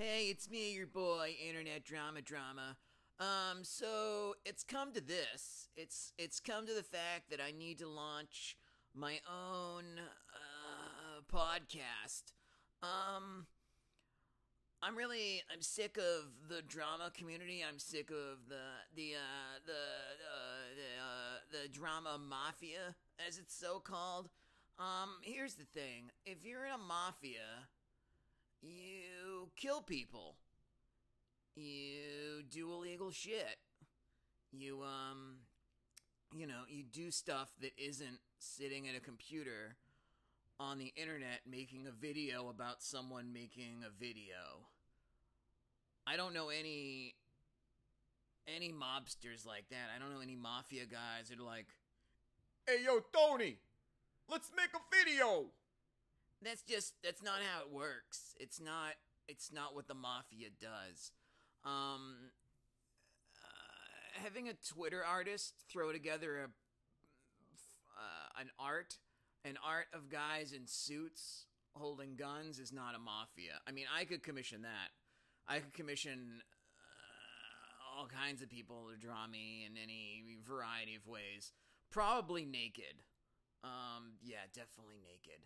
Hey, it's me, your boy, Internet Drama Drama. Um, so it's come to this. It's it's come to the fact that I need to launch my own uh, podcast. Um, I'm really I'm sick of the drama community. I'm sick of the the uh, the uh, the uh, the drama mafia, as it's so called. Um, here's the thing: if you're in a mafia you kill people. You do illegal shit. You, um, you know, you do stuff that isn't sitting at a computer on the internet making a video about someone making a video. I don't know any any mobsters like that. I don't know any mafia guys that are like, "Hey yo, Tony, let's make a video." That's just that's not how it works. It's not it's not what the mafia does. Um, uh, having a Twitter artist throw together a uh, an art an art of guys in suits holding guns is not a mafia. I mean, I could commission that. I could commission uh, all kinds of people to draw me in any variety of ways. Probably naked. Um, yeah, definitely naked.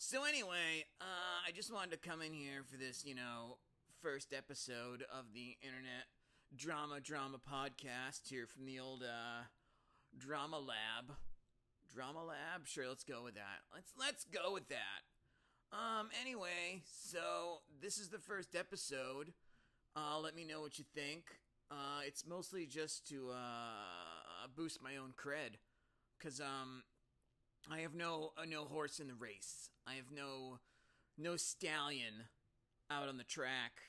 So anyway, uh, I just wanted to come in here for this, you know, first episode of the Internet Drama Drama Podcast here from the old uh, Drama Lab. Drama Lab? Sure, let's go with that. Let's let's go with that. Um, anyway, so this is the first episode. Uh, let me know what you think. Uh, it's mostly just to uh, boost my own cred, cause um, I have no uh, no horse in the race. I have no no stallion out on the track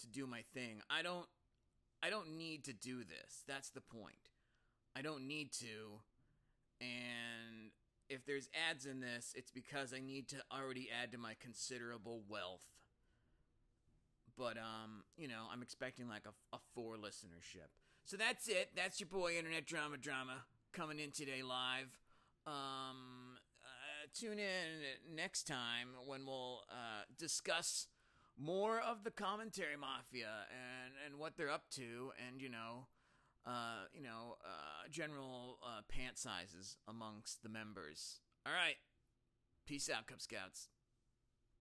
to do my thing. I don't I don't need to do this. That's the point. I don't need to. And if there's ads in this, it's because I need to already add to my considerable wealth. But um, you know, I'm expecting like a, a four listenership. So that's it. That's your boy Internet Drama Drama coming in today live. Um, uh, tune in next time when we'll uh, discuss more of the commentary mafia and, and what they're up to, and you know, uh, you know, uh, general uh, pant sizes amongst the members. All right, peace out, Cub Scouts.